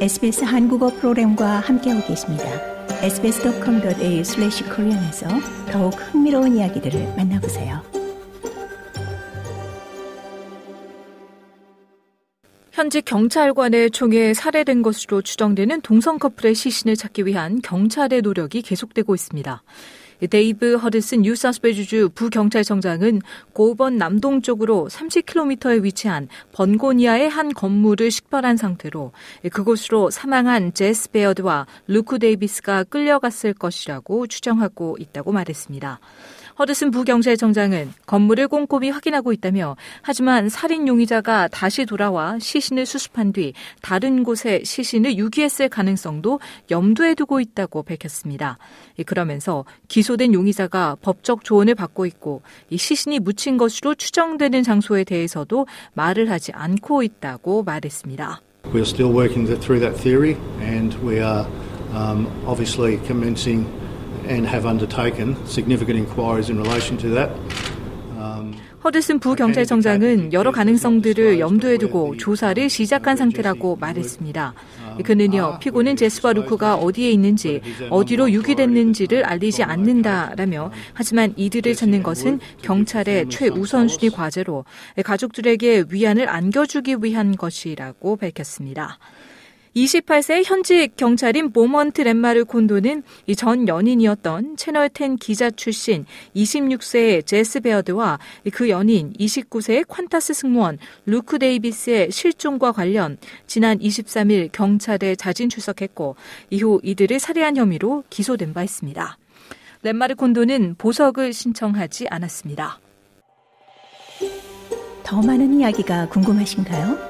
SBS 한국어 프로그램과 함께하고 계십니다. sbs.com.au/korean에서 더욱 흥미로운 이야기들을 만나보세요. 현직 경찰관의 총에 살해된 것으로 추정되는 동성 커플의 시신을 찾기 위한 경찰의 노력이 계속되고 있습니다. 데이브 허드슨 뉴사우스웨일스주 부경찰청장은 골번 남동쪽으로 30km에 위치한 번고니아의 한 건물을 식별한 상태로 그곳으로 사망한 제스 베어드와 루크 데이비스가 끌려갔을 것이라고 추정하고 있다고 말했습니다. 허드슨 부경찰청장은 건물을 꼼꼼히 확인하고 있다며 하지만 살인 용의자가 다시 돌아와 시신을 수습한 뒤 다른 곳에 시신을 유기했을 가능성도 염두에 두고 있다고 밝혔습니다. 그러면서 기소된 용의자가 법적 조언을 받고 있고 이 시신이 묻힌 것으로 추정되는 장소에 대해서도 말을 하지 않고 있다고 말했습니다. We are still working through that theory and we are um, obviously commencing and have undertaken significant inquiries in relation to that. 허드슨 부경찰청장은 여러 가능성들을 염두에 두고 조사를 시작한 상태라고 말했습니다. 그는요, 피고는 제스와 루크가 어디에 있는지, 어디로 유기됐는지를 알리지 않는다라며, 하지만 이들을 찾는 것은 경찰의 최우선순위 과제로 가족들에게 위안을 안겨주기 위한 것이라고 밝혔습니다. 28세 현직 경찰인 보먼트 렛마르 콘도는 이 전 연인이었던 채널10 기자 출신 26세의 제스 베어드와 그 연인 29세의 퀀타스 승무원 루크 데이비스의 실종과 관련 지난 23일 경찰에 자진 출석했고 이후 이들을 살해한 혐의로 기소된 바 있습니다. 렛마르 콘도는 보석을 신청하지 않았습니다. 더 많은 이야기가 궁금하신가요?